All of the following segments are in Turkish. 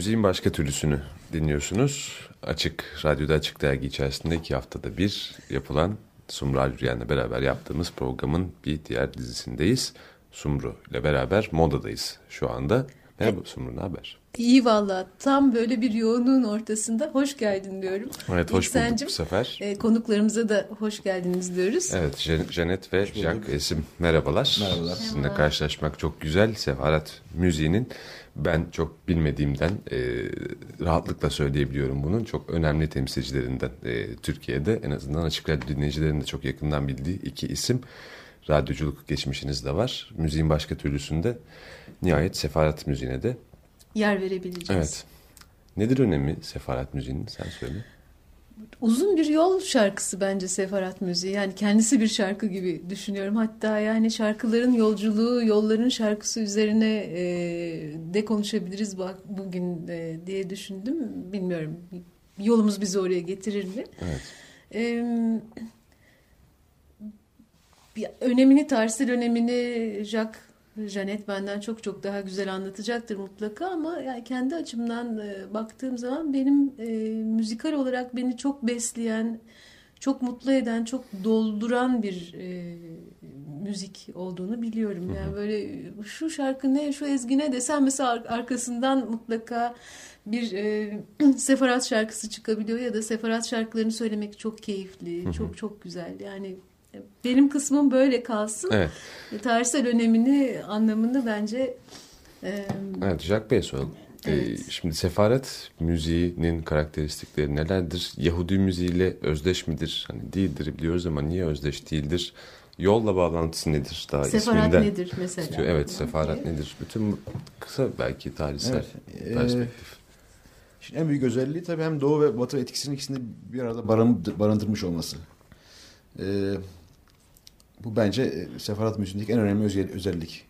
Müziğin başka türlüsünü dinliyorsunuz. Açık, radyoda Açık Dergi içerisinde iki haftada bir yapılan Sumru Alüryen'le beraber yaptığımız programın bir diğer dizisindeyiz. Sumru ile beraber modadayız şu anda. Merhaba Sumru, ne haber? İyi valla. Tam böyle bir yoğunluğun ortasında hoş geldin diyorum. Evet, hoş İlk bulduk bu sefer. E, konuklarımıza da hoş geldiniz diyoruz. Evet, Janet ve Jack Esim merhabalar. Merhabalar. Sizinle karşılaşmak çok güzel. Sefaret müziğinin ben çok bilmediğimden e, rahatlıkla söyleyebiliyorum bunun. Çok önemli temsilcilerinden e, Türkiye'de en azından açık radyo dinleyicilerinin de çok yakından bildiği iki isim. Radyoculuk geçmişiniz de var. Müziğin başka türlüsünde nihayet sefaret müziğine de yer verebileceğiz. Evet. Nedir önemi sefaret müziğinin sen söyle uzun bir yol şarkısı bence Sefarat müziği. Yani kendisi bir şarkı gibi düşünüyorum. Hatta yani şarkıların yolculuğu, yolların şarkısı üzerine e, de konuşabiliriz bak bugün e, diye düşündüm. Bilmiyorum yolumuz bizi oraya getirir mi? Evet. E, önemini, tarihsel önemini Jacques Janet benden çok çok daha güzel anlatacaktır mutlaka ama yani kendi açımdan e, baktığım zaman benim e, müzikal olarak beni çok besleyen, çok mutlu eden, çok dolduran bir e, müzik olduğunu biliyorum. Yani böyle şu şarkı ne, şu ezgi ne desem mesela arkasından mutlaka bir e, sefarat şarkısı çıkabiliyor ya da sefarat şarkılarını söylemek çok keyifli, çok çok güzel. Yani benim kısmım böyle kalsın. Evet. Tarihsel önemini, anlamını bence... E, evet, Jack Bey soralım. Ee, evet. Ee, şimdi sefaret müziğinin karakteristikleri nelerdir? Yahudi müziğiyle özdeş midir? Hani değildir biliyoruz ama niye özdeş değildir? Yolla bağlantısı nedir? Daha sefaret isminden nedir mesela? Tutuyor. Evet, sefaret evet. nedir? Bütün kısa belki tarihsel evet. perspektif. Ee, şimdi en büyük özelliği tabii hem Doğu ve Batı etkisinin ikisini bir arada barındırmış olması. Ee, bu bence e, sefarat müziğindeki en önemli özellik.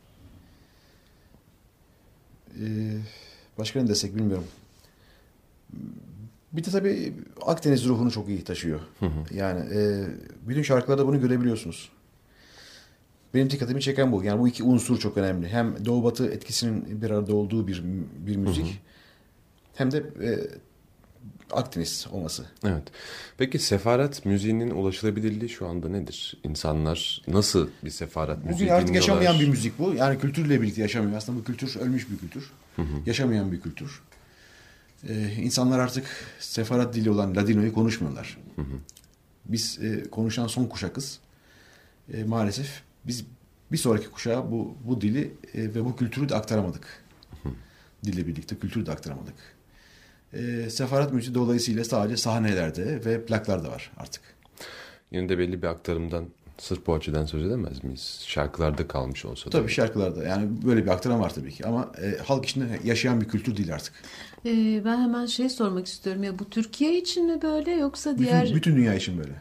Ee, başka ne desek bilmiyorum. Bir de tabii Akdeniz ruhunu çok iyi taşıyor. Hı hı. Yani e, bütün şarkılarda bunu görebiliyorsunuz. Benim dikkatimi çeken bu. Yani bu iki unsur çok önemli. Hem Doğu Batı etkisinin bir arada olduğu bir bir müzik. Hı hı. Hem de e, Akdeniz olması. Evet. Peki sefaret müziğinin ulaşılabilirliği şu anda nedir? İnsanlar nasıl bir sefaret müziği Bugün artık dinliyorlar? yaşamayan bir müzik bu. Yani kültürle birlikte yaşamıyor. Aslında bu kültür ölmüş bir kültür. Hı hı. Yaşamayan bir kültür. Ee, insanlar artık sefaret dili olan Ladino'yu konuşmuyorlar. Hı hı. Biz e, konuşan son kuşakız. E, maalesef biz bir sonraki kuşağa bu, bu dili e, ve bu kültürü de aktaramadık. Hı hı. Dille birlikte kültürü de aktaramadık e, sefaret müziği dolayısıyla sadece sahnelerde ve plaklarda var artık. Yine de belli bir aktarımdan sırf bu açıdan söz edemez miyiz? Şarkılarda kalmış olsa da. Tabii şarkılarda yani böyle bir aktarım var tabii ki ama e, halk içinde yaşayan bir kültür değil artık. Ee, ben hemen şey sormak istiyorum ya bu Türkiye için mi böyle yoksa diğer... Bütün, bütün dünya için böyle.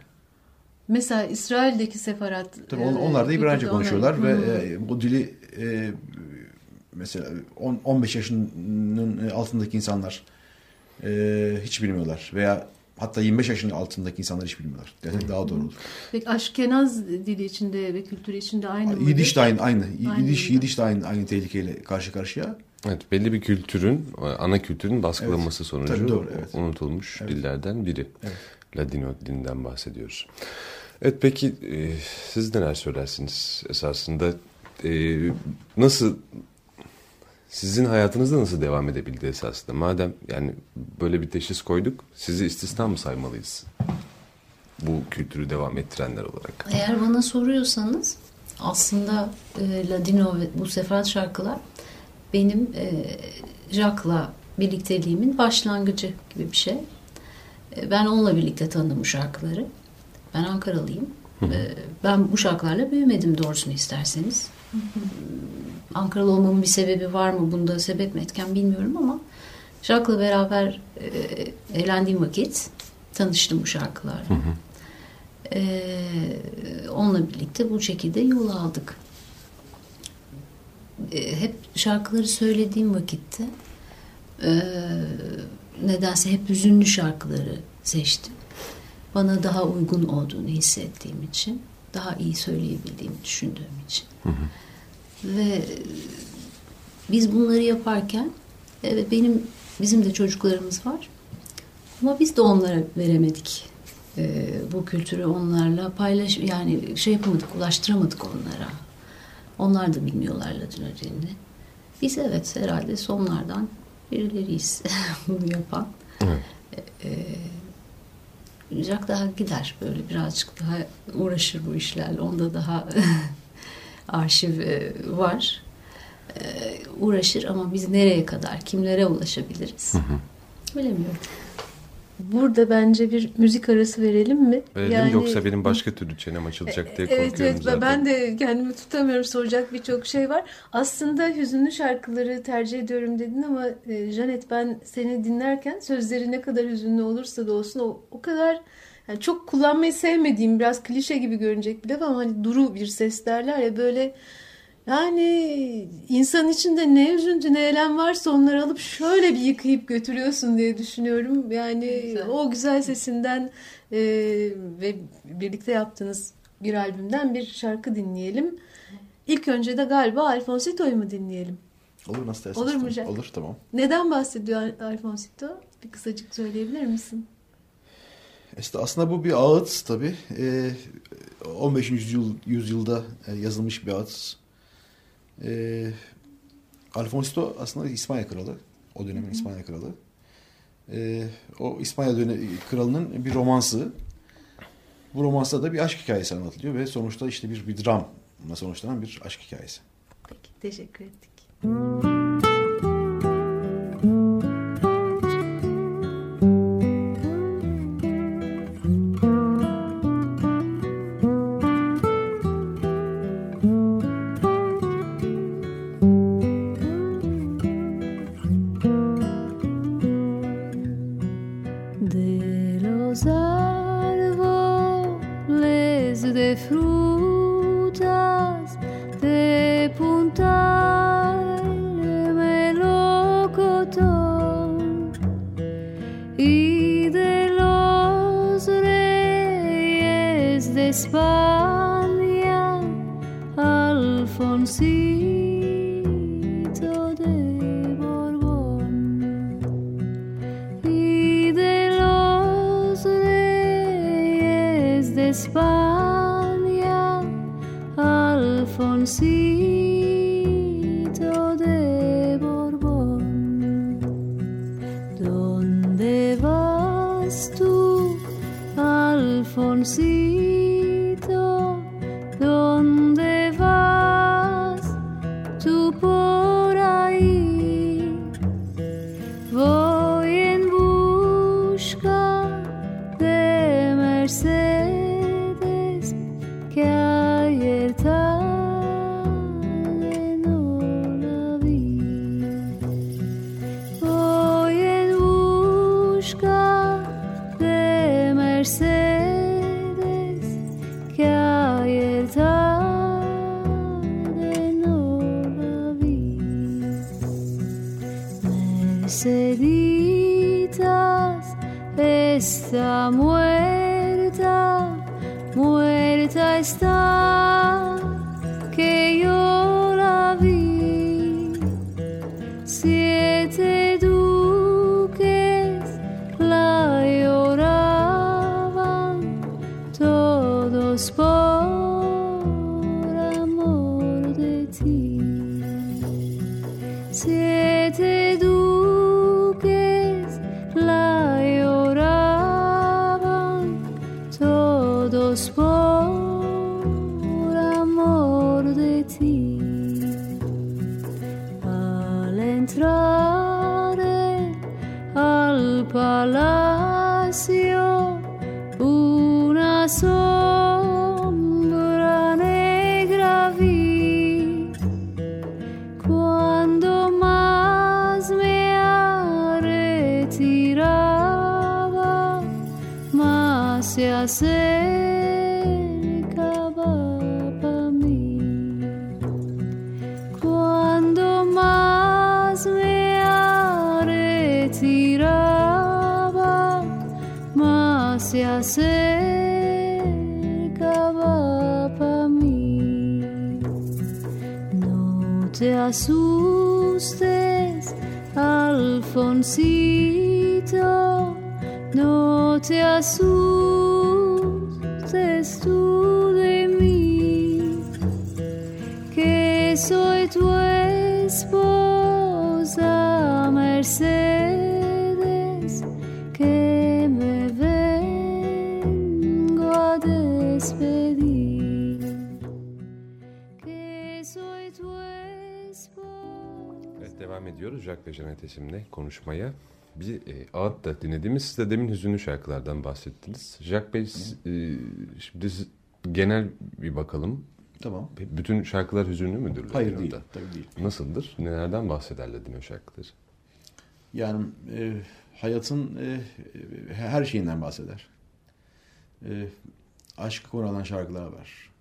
Mesela İsrail'deki sefarat... Tabii on, onlar da İbranice konuşuyorlar onlar... ve e, bu dili e, mesela 10, 15 yaşının altındaki insanlar e, hiç bilmiyorlar veya hatta 25 yaşının altındaki insanlar hiç bilmiyorlar. Yani daha doğru olur. Peki Aşkenaz dili içinde ve kültürü içinde aynı mı? Yidiş de aynı. aynı. aynı Yidiş, Yidiş de aynı, aynı tehlikeyle karşı karşıya. Evet belli bir kültürün, ana kültürün baskılanması evet, sonucu doğru, evet. unutulmuş evet. dillerden biri. Evet. Ladino dilinden bahsediyoruz. Evet peki e, siz neler söylersiniz esasında? E, nasıl sizin hayatınızda nasıl devam edebildi esasında? Madem yani böyle bir teşhis koyduk, sizi istisna mı saymalıyız? Bu kültürü devam ettirenler olarak. Eğer bana soruyorsanız aslında e, Ladino ve bu sefer şarkılar benim e, Jack'la birlikteliğimin başlangıcı gibi bir şey. E, ben onunla birlikte tanıdım bu şarkıları. Ben Ankaralıyım. Hı. Ee, ben bu şarkılarla büyümedim doğrusunu isterseniz. Hı hı. Ankaralı olmamın bir sebebi var mı? Bunda sebep mi etken bilmiyorum ama Jacques'la beraber e, eğlendiğim vakit tanıştım bu şarkılarla. Hı hı. E, onunla birlikte bu şekilde yol aldık. E, hep şarkıları söylediğim vakitte e, nedense hep hüzünlü şarkıları seçtim. Bana daha uygun olduğunu hissettiğim için, daha iyi söyleyebildiğimi düşündüğüm için. Hı hı. Ve biz bunları yaparken evet benim bizim de çocuklarımız var. Ama biz de onlara veremedik. Ee, bu kültürü onlarla paylaş yani şey yapamadık, ulaştıramadık onlara. Onlar da bilmiyorlar Latin dilini. Biz evet herhalde sonlardan birileriyiz bunu yapan. Evet. Ee, Jack daha gider böyle birazcık daha uğraşır bu işlerle. Onda daha arşiv e, var. E, uğraşır ama biz nereye kadar, kimlere ulaşabiliriz? Hı hı. Bilemiyorum. Burada bence bir müzik arası verelim mi? Verelim yani, yoksa benim başka türlü çenem açılacak diye korkuyorum evet, evet, zaten. Ben de kendimi tutamıyorum soracak birçok şey var. Aslında hüzünlü şarkıları tercih ediyorum dedin ama e, Janet ben seni dinlerken sözleri ne kadar hüzünlü olursa da olsun o, o kadar yani çok kullanmayı sevmediğim biraz klişe gibi görünecek bir laf ama hani duru bir ses derler ya böyle yani insan içinde ne üzüntü ne elem varsa onları alıp şöyle bir yıkayıp götürüyorsun diye düşünüyorum. Yani güzel. o güzel sesinden e, ve birlikte yaptığınız bir albümden bir şarkı dinleyelim. İlk önce de galiba Alfonsito'yu mu dinleyelim? Olur nasıl dersin? Olur mu Jack? Olur tamam. Neden bahsediyor Alfonsito? Bir kısacık söyleyebilir misin? İşte aslında bu bir ağıt tabii. Ee, 15. yüzyıl, yüzyılda e, yazılmış bir ağıt. Ee, Alfonso aslında İspanya kralı. O dönemin İspanya kralı. Ee, o İspanya dönemi kralının bir romansı. Bu romansta da bir aşk hikayesi anlatılıyor ve sonuçta işte bir, bir dramla sonuçlanan bir aşk hikayesi. Peki, teşekkür ettik. los árboles de frutas de puntal de melocotón y de los reyes de España. see. Alfonsito, no te asustes tú ve Janet isimli konuşmaya. Bir e, ağıt da dinlediğimiz siz de demin hüzünlü şarkılardan bahsettiniz. Jack Bey e, şimdi genel bir bakalım. Tamam. Bütün şarkılar hüzünlü müdür? Hayır değil. Tabii değil. Nasıldır? Nelerden bahseder Ladino şarkıları? Yani e, hayatın e, e, her şeyinden bahseder. E, aşk konu alan şarkılar var.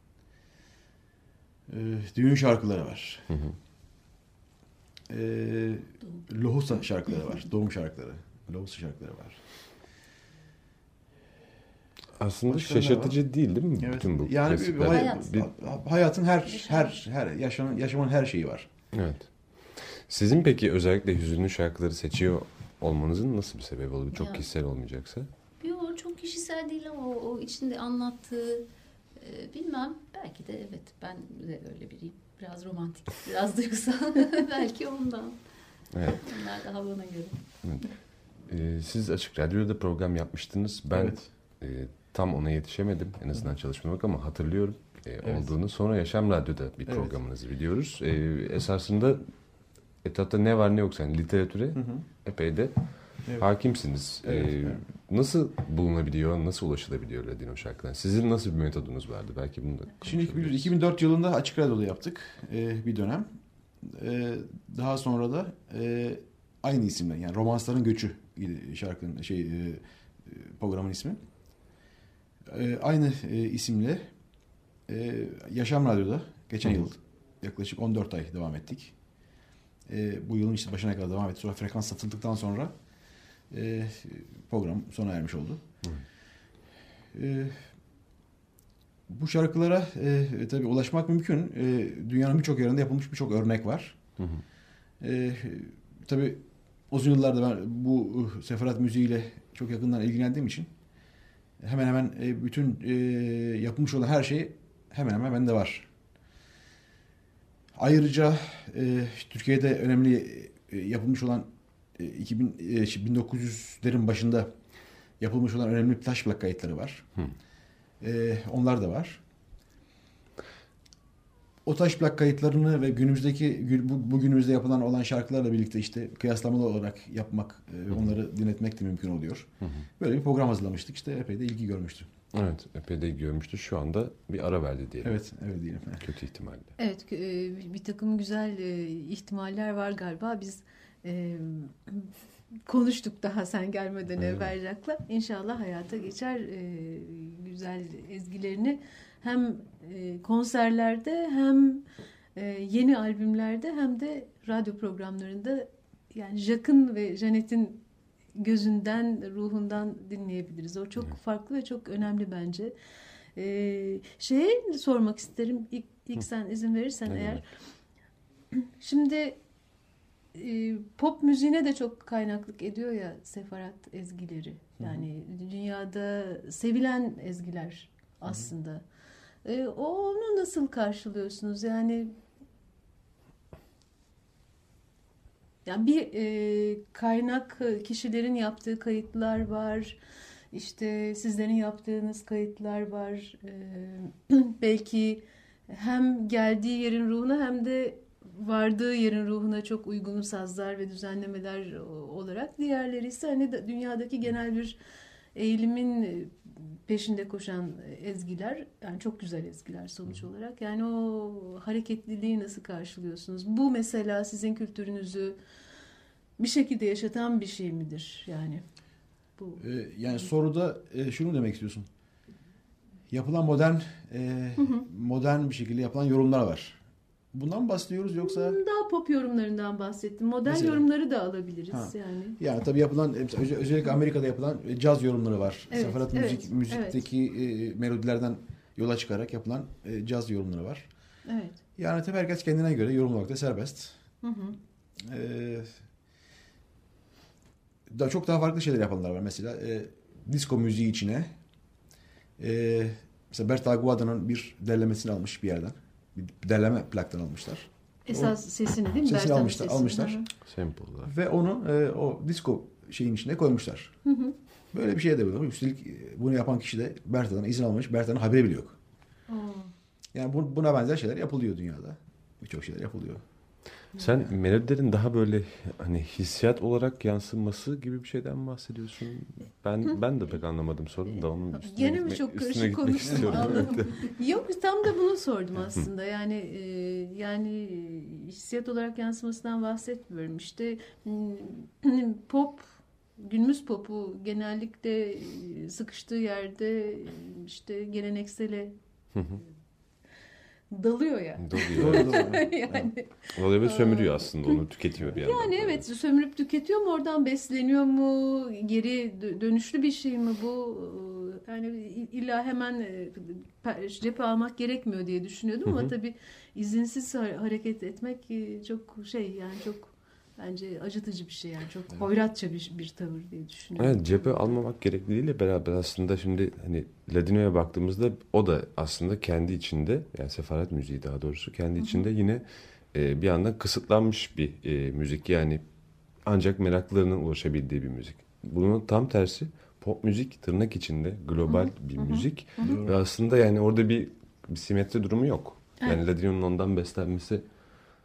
E, düğün şarkıları var. Hı hı. E, lohusa şarkıları var. Doğum şarkıları. Lohusa şarkıları var. Aslında Başka şaşırtıcı değil değil mi? Evet. Bütün bu yani bir, klasikler? hay- Hayat. Bir- hayatın her her her yaşamın yaşamın her şeyi var. evet. Sizin peki özellikle hüzünlü şarkıları seçiyor olmanızın nasıl bir sebebi olur? Çok Ya. kişisel olmayacaksa. Yok çok kişisel değil ama o, o içinde anlattığı e, bilmem belki de evet ben de öyle biriyim. Biraz romantik, biraz duygusal. belki ondan. Evet. Onlar daha bana göre. Ee, siz Açık Radyo'da program yapmıştınız. Ben Evet. e, tam ona yetişemedim. En azından çalışmamak ama hatırlıyorum e, Evet. olduğunu. Sonra Yaşam Radyo'da bir Evet. programınızı biliyoruz. E, esasında etrafta ne var ne yok sen literatüre Hı hı. epey de Evet. hakimsiniz. Evet, E, evet. Nasıl bulunabiliyor, nasıl ulaşılabiliyor Ladino şarkılar? Sizin nasıl bir metodunuz vardı? Belki bunu da Şimdi konuşabiliriz. 2004 yılında Açık Radyo'da yaptık e, bir dönem. E, daha sonra da e, aynı isimle yani Romansların Göçü şarkının şey e, e, programın ismi. E, aynı e, isimle e, Yaşam Radyo'da geçen Hı. yıl yaklaşık 14 ay devam ettik. E, bu yılın işte başına kadar devam etti. Sonra frekans satıldıktan sonra e, program sona ermiş oldu. E, bu şarkılara e, tabii ulaşmak mümkün. E, dünyanın birçok yerinde yapılmış birçok örnek var. Hı hı. E, tabii uzun yıllarda ben bu uh, seferat müziğiyle çok yakından ilgilendiğim için hemen hemen e, bütün e, yapılmış olan her şey hemen hemen bende var. Ayrıca e, Türkiye'de önemli e, yapılmış olan 2000 e, 1900'lerin başında yapılmış olan önemli taş plak kayıtları var. Hı. E, onlar da var. O taş plak kayıtlarını ve günümüzdeki gü- bu, bugünümüzde yapılan olan şarkılarla birlikte işte kıyaslamalı olarak yapmak, e, onları dinletmek de mümkün oluyor. Hı hı. Böyle bir program hazırlamıştık. İşte epey de ilgi görmüştü. Evet, epey de görmüştü. Şu anda bir ara verdi diyelim. Evet, öyle diyelim. Kötü ihtimalle. Evet, e, bir takım güzel e, ihtimaller var galiba. Biz e, konuştuk daha sen gelmeden Evet. evvel Jack'la. İnşallah hayata geçer e, güzel ezgilerini hem e, konserlerde hem e, yeni albümlerde hem de radyo programlarında yani Jack'ın ve Janet'in gözünden, ruhundan dinleyebiliriz. O çok farklı ve çok önemli bence. Ee, şeye sormak isterim ilk, ilk sen izin verirsen Ne eğer. Şimdi e, pop müziğine de çok kaynaklık ediyor ya sefarat ezgileri. Yani dünyada sevilen ezgiler aslında. E, onu nasıl karşılıyorsunuz? Yani yani bir e, kaynak kişilerin yaptığı kayıtlar var. İşte sizlerin yaptığınız kayıtlar var. E, belki hem geldiği yerin ruhuna hem de vardığı yerin ruhuna çok uygun sazlar ve düzenlemeler olarak diğerleri ise hani da- dünyadaki genel bir eğilimin peşinde koşan ezgiler yani çok güzel ezgiler sonuç olarak. Yani o hareketliliği nasıl karşılıyorsunuz? Bu mesela sizin kültürünüzü bir şekilde yaşatan bir şey midir? Yani bu Ee, yani soruda e, şunu demek istiyorsun. Yapılan modern e, modern bir şekilde yapılan yorumlar var. Bundan mı bahsediyoruz yoksa daha pop yorumlarından bahsettim modern Mesela- yorumları da alabiliriz Ha. yani yani tabii yapılan e, özel- özellikle Amerika'da yapılan e, caz yorumları var. Evet, Seferat evet, müzik müzikteki e, melodilerden yola çıkarak yapılan caz yorumları var. evet Yani tabii herkes kendine göre yorumlamakta serbest. Hı hı. Ee, da çok daha farklı şeyler yapanlar var. Mesela e, disco müziği içine e, mesela Bert Aguada'nın bir derlemesini almış bir yerden. Bir derleme plaktan almışlar. Esas o, sesini değil mi? Sesini almışlar. Sesini. almışlar. Sample'lar. Ve onu e, o disco şeyin içine koymuşlar. Hı hı. Böyle bir şey de bu. Üstelik e, bunu yapan kişi de Berta'dan izin almış. Berta'nın haberi bile yok. Oo. Yani bu, buna benzer şeyler yapılıyor dünyada. Birçok şeyler yapılıyor. Sen melodilerin daha böyle hani hissiyat olarak yansıması gibi bir şeyden bahsediyorsun. Ben ben de pek anlamadım sorun da onun üstüne Gene mi çok karışık konuştum? Yok tam da bunu sordum aslında. Yani e, yani hissiyat olarak yansımasından bahsetmiyorum. İşte pop günümüz popu genellikle sıkıştığı yerde işte geleneksele dalıyor ya. Dalıyor. yani. Dalıyor ve sömürüyor aslında onu tüketiyor bir yandan. Yani evet sömürüp tüketiyor mu oradan besleniyor mu geri dönüşlü bir şey mi bu yani illa hemen e, cephe almak gerekmiyor diye düşünüyordum ama tabii izinsiz hareket etmek e, çok şey yani çok bence acıtıcı bir şey yani çok evet. hoyratça bir, bir tavır diye düşünüyorum. Evet cephe almamak gerekliliğiyle beraber aslında şimdi hani Ladino'ya baktığımızda o da aslında kendi içinde yani sefaret müziği daha doğrusu kendi içinde yine e, bir yandan kısıtlanmış bir e, müzik yani ancak meraklılarının ulaşabildiği bir müzik. Bunun tam tersi pop müzik tırnak içinde global Hı-hı. bir Hı-hı. müzik Hı-hı. ve aslında yani orada bir, bir simetri durumu yok. Evet. Yani Ladino'nun ondan beslenmesi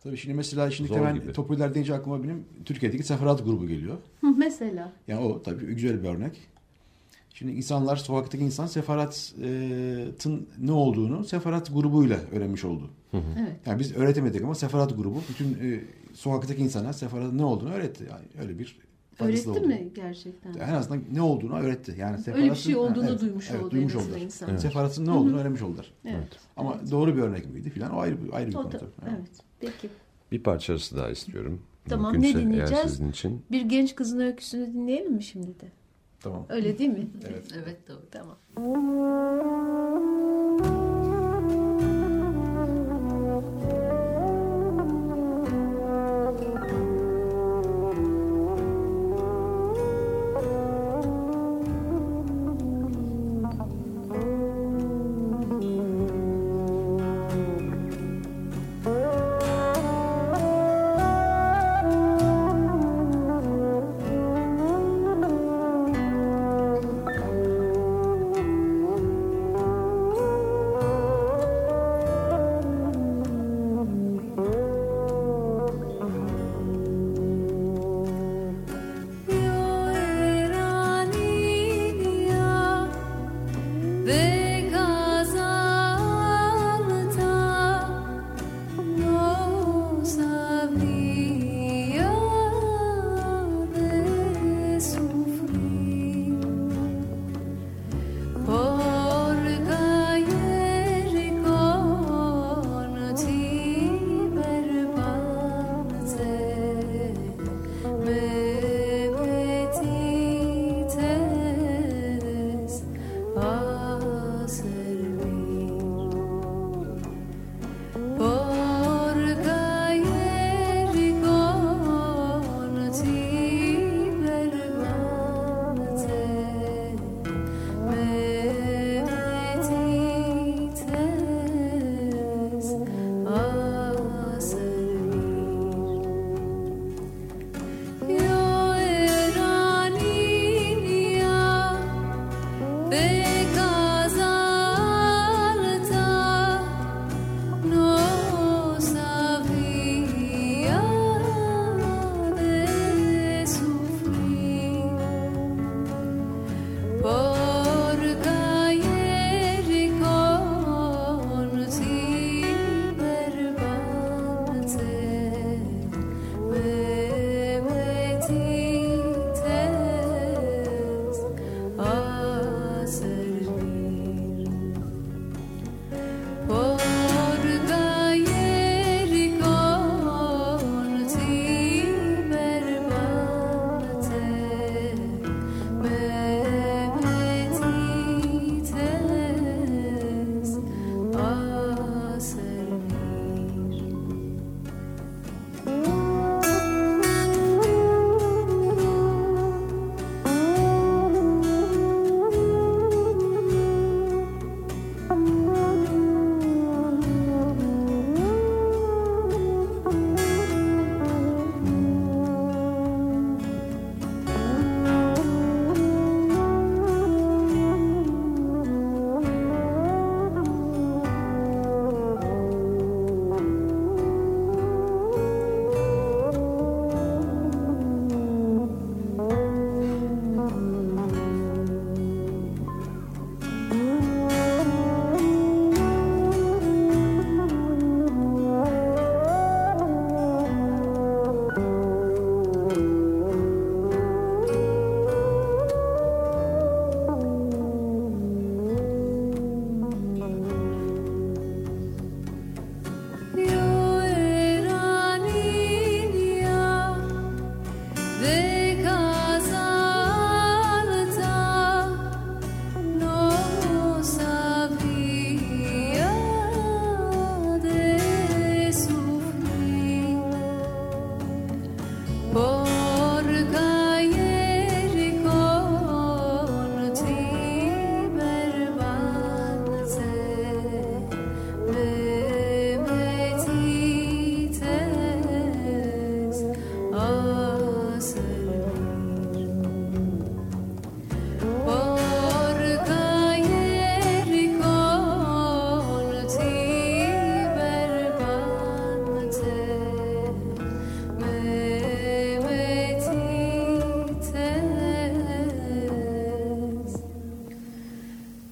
Tabii şimdi mesela şimdi Zor hemen gibi. popüler deyince aklıma benim Türkiye'deki Seferat grubu geliyor. mesela. Yani o tabii güzel bir örnek. Şimdi insanlar, sokaktaki insan sefaratın ne olduğunu sefarat grubuyla öğrenmiş oldu. Evet. Yani biz öğretemedik ama sefarat grubu bütün e, sokaktaki insana sefaratın ne olduğunu öğretti. Yani öyle bir Öğretti oldu. mi gerçekten? En azından ne olduğunu öğretti. Yani Öyle bir şey olduğunu evet, duymuş evet, oldu duymuş oldular. insan. Evet. Sefaratın ne olduğunu Hı-hı. öğrenmiş oldular. Evet. Ama evet. doğru bir örnek miydi filan o ayrı, ayrı bir konu. Evet. evet. Peki. Bir parçası daha istiyorum. Tamam Mümkünse, ne dinleyeceğiz? Sizin için. Bir genç kızın öyküsünü dinleyelim mi şimdi de? Tamam. Öyle değil mi? evet. evet doğru. Tamam.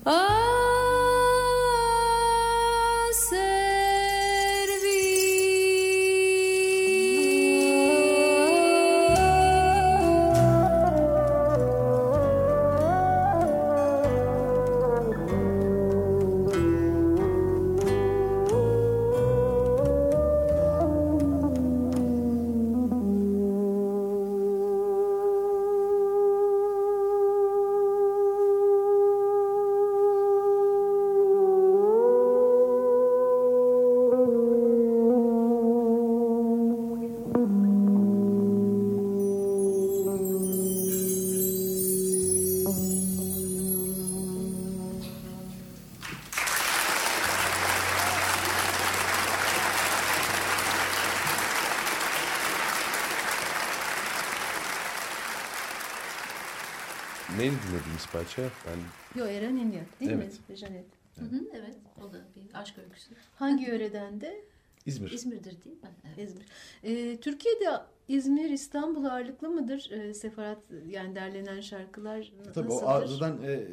Oh. Neydi dinlediğimiz parça? Ben... Yo Eren İnyak değil evet. mi? Janet. Evet. Hı hı, evet o da bir aşk öyküsü. Hangi yöreden de? İzmir. İzmir'dir değil mi? Evet. İzmir. Ee, Türkiye'de İzmir, İstanbul ağırlıklı mıdır? Ee, sefarat yani derlenen şarkılar Tabii nasıldır? o zaten e,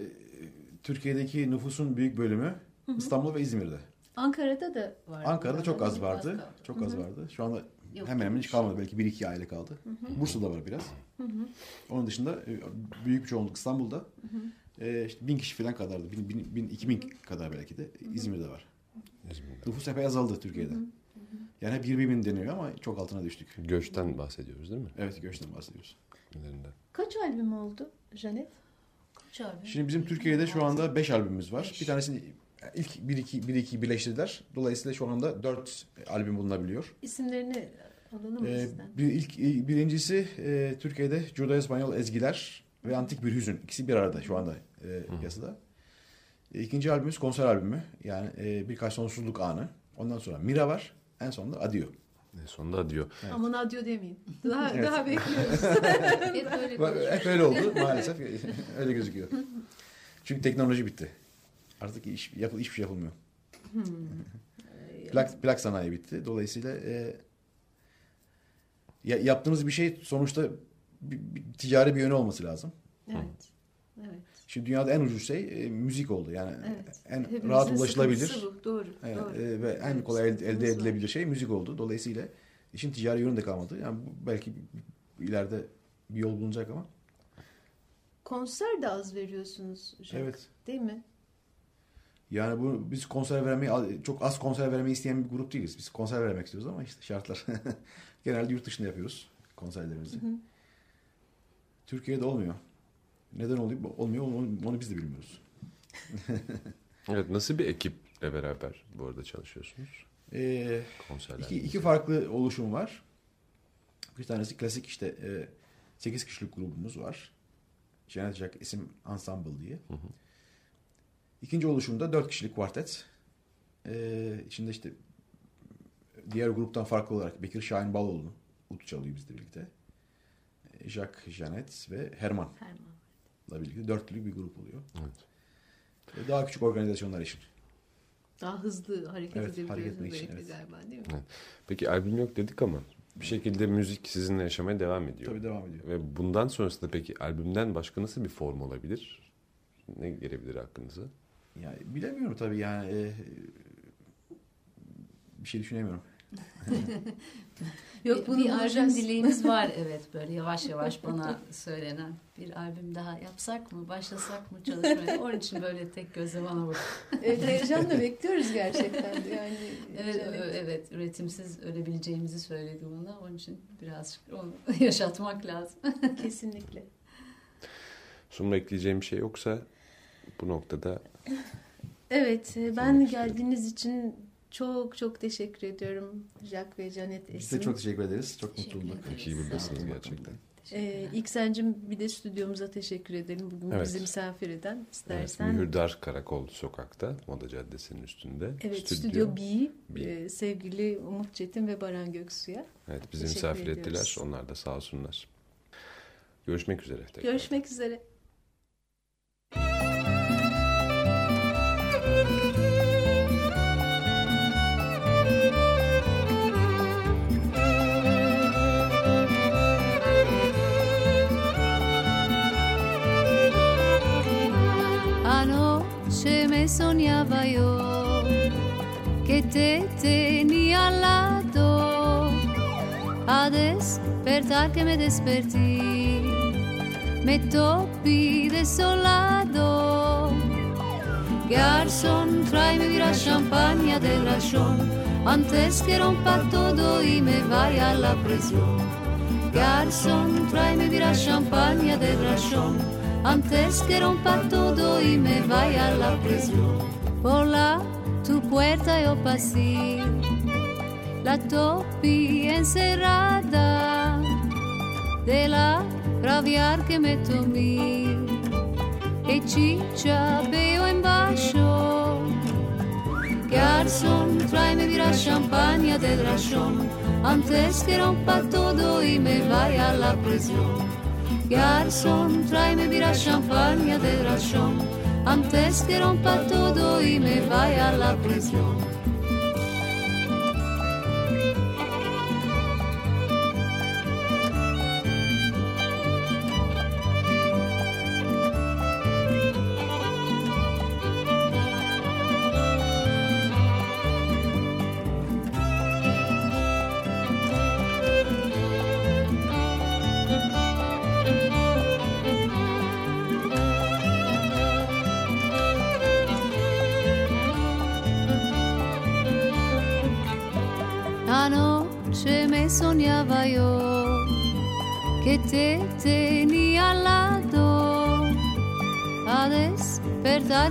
Türkiye'deki nüfusun büyük bölümü Hı-hı. İstanbul ve İzmir'de. Ankara'da da var. Ankara'da çok az vardı. Az çok Hı-hı. az vardı. Şu anda Yok, hemen hemen hiç kalmadı. Belki bir iki aile kaldı. Hı-hı. Bursa'da var biraz. Hı-hı. Onun dışında e, büyük bir çoğunluk İstanbul'da. Hı-hı. E, işte bin kişi falan kadardı. Bin, bin, bin, iki bin kadar belki de İzmir'de var. İzmir'de. Nüfus epey azaldı Türkiye'de. Hı-hı. Yani hep 20 bin deniyor ama çok altına düştük. Göçten bahsediyoruz değil mi? Evet göçten bahsediyoruz. Nelerinden. Kaç albüm oldu Janet? Kaç albüm? Şimdi bizim Türkiye'de şu anda 5 albümümüz var. Beş. Bir tanesini ilk 1 2 1 2 birleştirdiler. Dolayısıyla şu anda 4 albüm bulunabiliyor. İsimlerini alalım mı ee, sizden? Bir, ilk, birincisi e, Türkiye'de Judo İspanyol Ezgiler ve Antik Bir Hüzün. İkisi bir arada şu anda e, piyasada. E, ikinci albümümüz konser albümü. Yani e, birkaç sonsuzluk anı. Ondan sonra Mira var. En sonunda Adio. En sonunda Adio. Evet. Aman Adio demeyin. Daha, evet. daha bekliyoruz. Hep öyle, Hep öyle oldu maalesef. öyle gözüküyor. Çünkü teknoloji bitti. Artık iş, yapıl, hiçbir şey yapılmıyor. Hmm. plak, plak sanayi bitti. Dolayısıyla e, ya, yaptığımız bir şey sonuçta bir, bir, ticari bir yönü olması lazım. Evet. Evet. Şimdi dünyada en ucuz şey e, müzik oldu. Yani evet. en Hepimizin rahat ulaşılabilir. Bu. Doğru. Evet, doğru. E, ve en kolay elde, elde edilebilir şey müzik oldu. Dolayısıyla işin ticari yönü de kalmadı. Yani bu, belki ileride bir yol bulunacak ama. Konser de az veriyorsunuz. Jack, evet. Değil mi? Yani bu biz konser vermeyi çok az konser vermeyi isteyen bir grup değiliz. Biz konser vermek istiyoruz ama işte şartlar. Genelde yurt dışında yapıyoruz konserlerimizi. Hı hı. Türkiye'de olmuyor. Neden oluyor, olmuyor onu, onu biz de bilmiyoruz. evet nasıl bir ekiple beraber bu arada çalışıyorsunuz? Ee, iki, iki farklı oluşum var. Bir tanesi klasik işte e, 8 kişilik grubumuz var. Janet Jack isim Ensemble diye. Hı hı. İkinci oluşumda 4 kişilik kuartet. Ee, içinde işte diğer gruptan farklı olarak Bekir Şahin Baloğlu ut çalıyor bizle birlikte. Jacques, Janet ve Herman. Herman birlikte dörtlü bir grup oluyor. Evet. Daha küçük organizasyonlar için. Daha hızlı hareket evet, edebiliyorsunuz belki evet. galiba değil mi? Evet. Peki albüm yok dedik ama bir şekilde müzik sizinle yaşamaya devam ediyor. Tabii devam ediyor. Ve bundan sonrasında peki albümden başka nasıl bir form olabilir? Ne gelebilir aklınıza? Yani bilemiyorum tabii yani. E, bir şey düşünemiyorum. Yok bunu bir albüm dileğimiz var evet böyle yavaş yavaş bana söylenen bir albüm daha yapsak mı başlasak mı çalışmaya onun için böyle tek gözle bana bak. evet heyecanla bekliyoruz gerçekten yani. Evet, evet üretimsiz ölebileceğimizi söyledi bana onun için birazcık onu yaşatmak lazım. Kesinlikle. Sumra ekleyeceğim bir şey yoksa bu noktada Evet ben geldiğiniz için çok çok teşekkür ediyorum Jack ve Janet Esin. Biz de çok teşekkür ederiz. Çok mutlu olduk. Çok iyi buradasınız gerçekten. Ee, ilk sencim bir de stüdyomuza teşekkür edelim. Bugün evet. bizi misafir eden istersen. Evet, Mühürdar Karakol Sokak'ta Moda Caddesi'nin üstünde. Evet Stüdyo, Stüdyo B, B. E, sevgili Umut Çetin ve Baran Göksu'ya. Evet bizi misafir ediyoruz. ettiler. Onlar da sağ olsunlar. Görüşmek üzere. Tekrar. Görüşmek üzere. Soñaba yo que te tenía al lado. A despertar que me desperté, me topí desolado. Garçon, tráeme la champaña de rachón, antes que rompa todo y me vaya a la prisión. Garçon, tráeme la champaña de rachón antes que rompa todo y me vaya a la prisión. Por la tu puerta yo pasé, la topi encerrada de la rabiar que me tomé, e chicha veo en bajo. Garçon, tráeme la champaña de drachón, antes que rompa todo y me vaya a la prisión. Garçon, tráeme birra champaña de rachón, antes que rompa todo y me vaya a la prisión.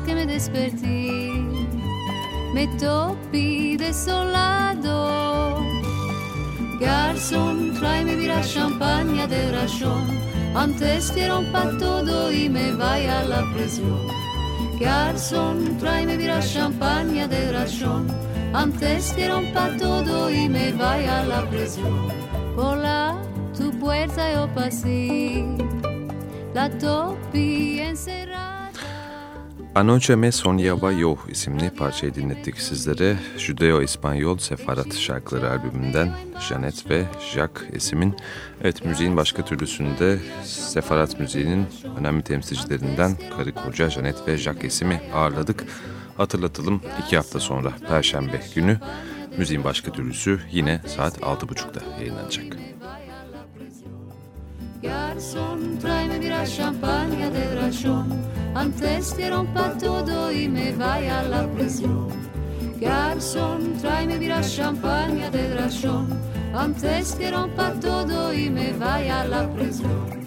Que me desperté, me topí desolado. Garzón, tráeme birra champaña de rachón, antes que rompa todo y me vaya a la prisión. Garzón, tráeme birra champaña de rachón antes que rompa todo y me vaya a la presión. Por la tu puerta yo pasé, la topi encerrada. Anoche me Sonya Yo isimli parçayı dinlettik sizlere. Judeo-İspanyol Sefarat şarkıları albümünden Janet ve Jacques Esim'in evet müziğin başka türlüsünde Sefarat müziğinin önemli temsilcilerinden karı koca Janet ve Jacques Esim'i ağırladık. Hatırlatalım iki hafta sonra Perşembe günü müziğin başka türlüsü yine saat 6.30'da yayınlanacak. Garçon, tráeme birra champaña de rachón Antes que rompa todo y me vaya la prisión Garçon, tráeme birra champaña de rachón Antes que rompa todo y me vaya la prisión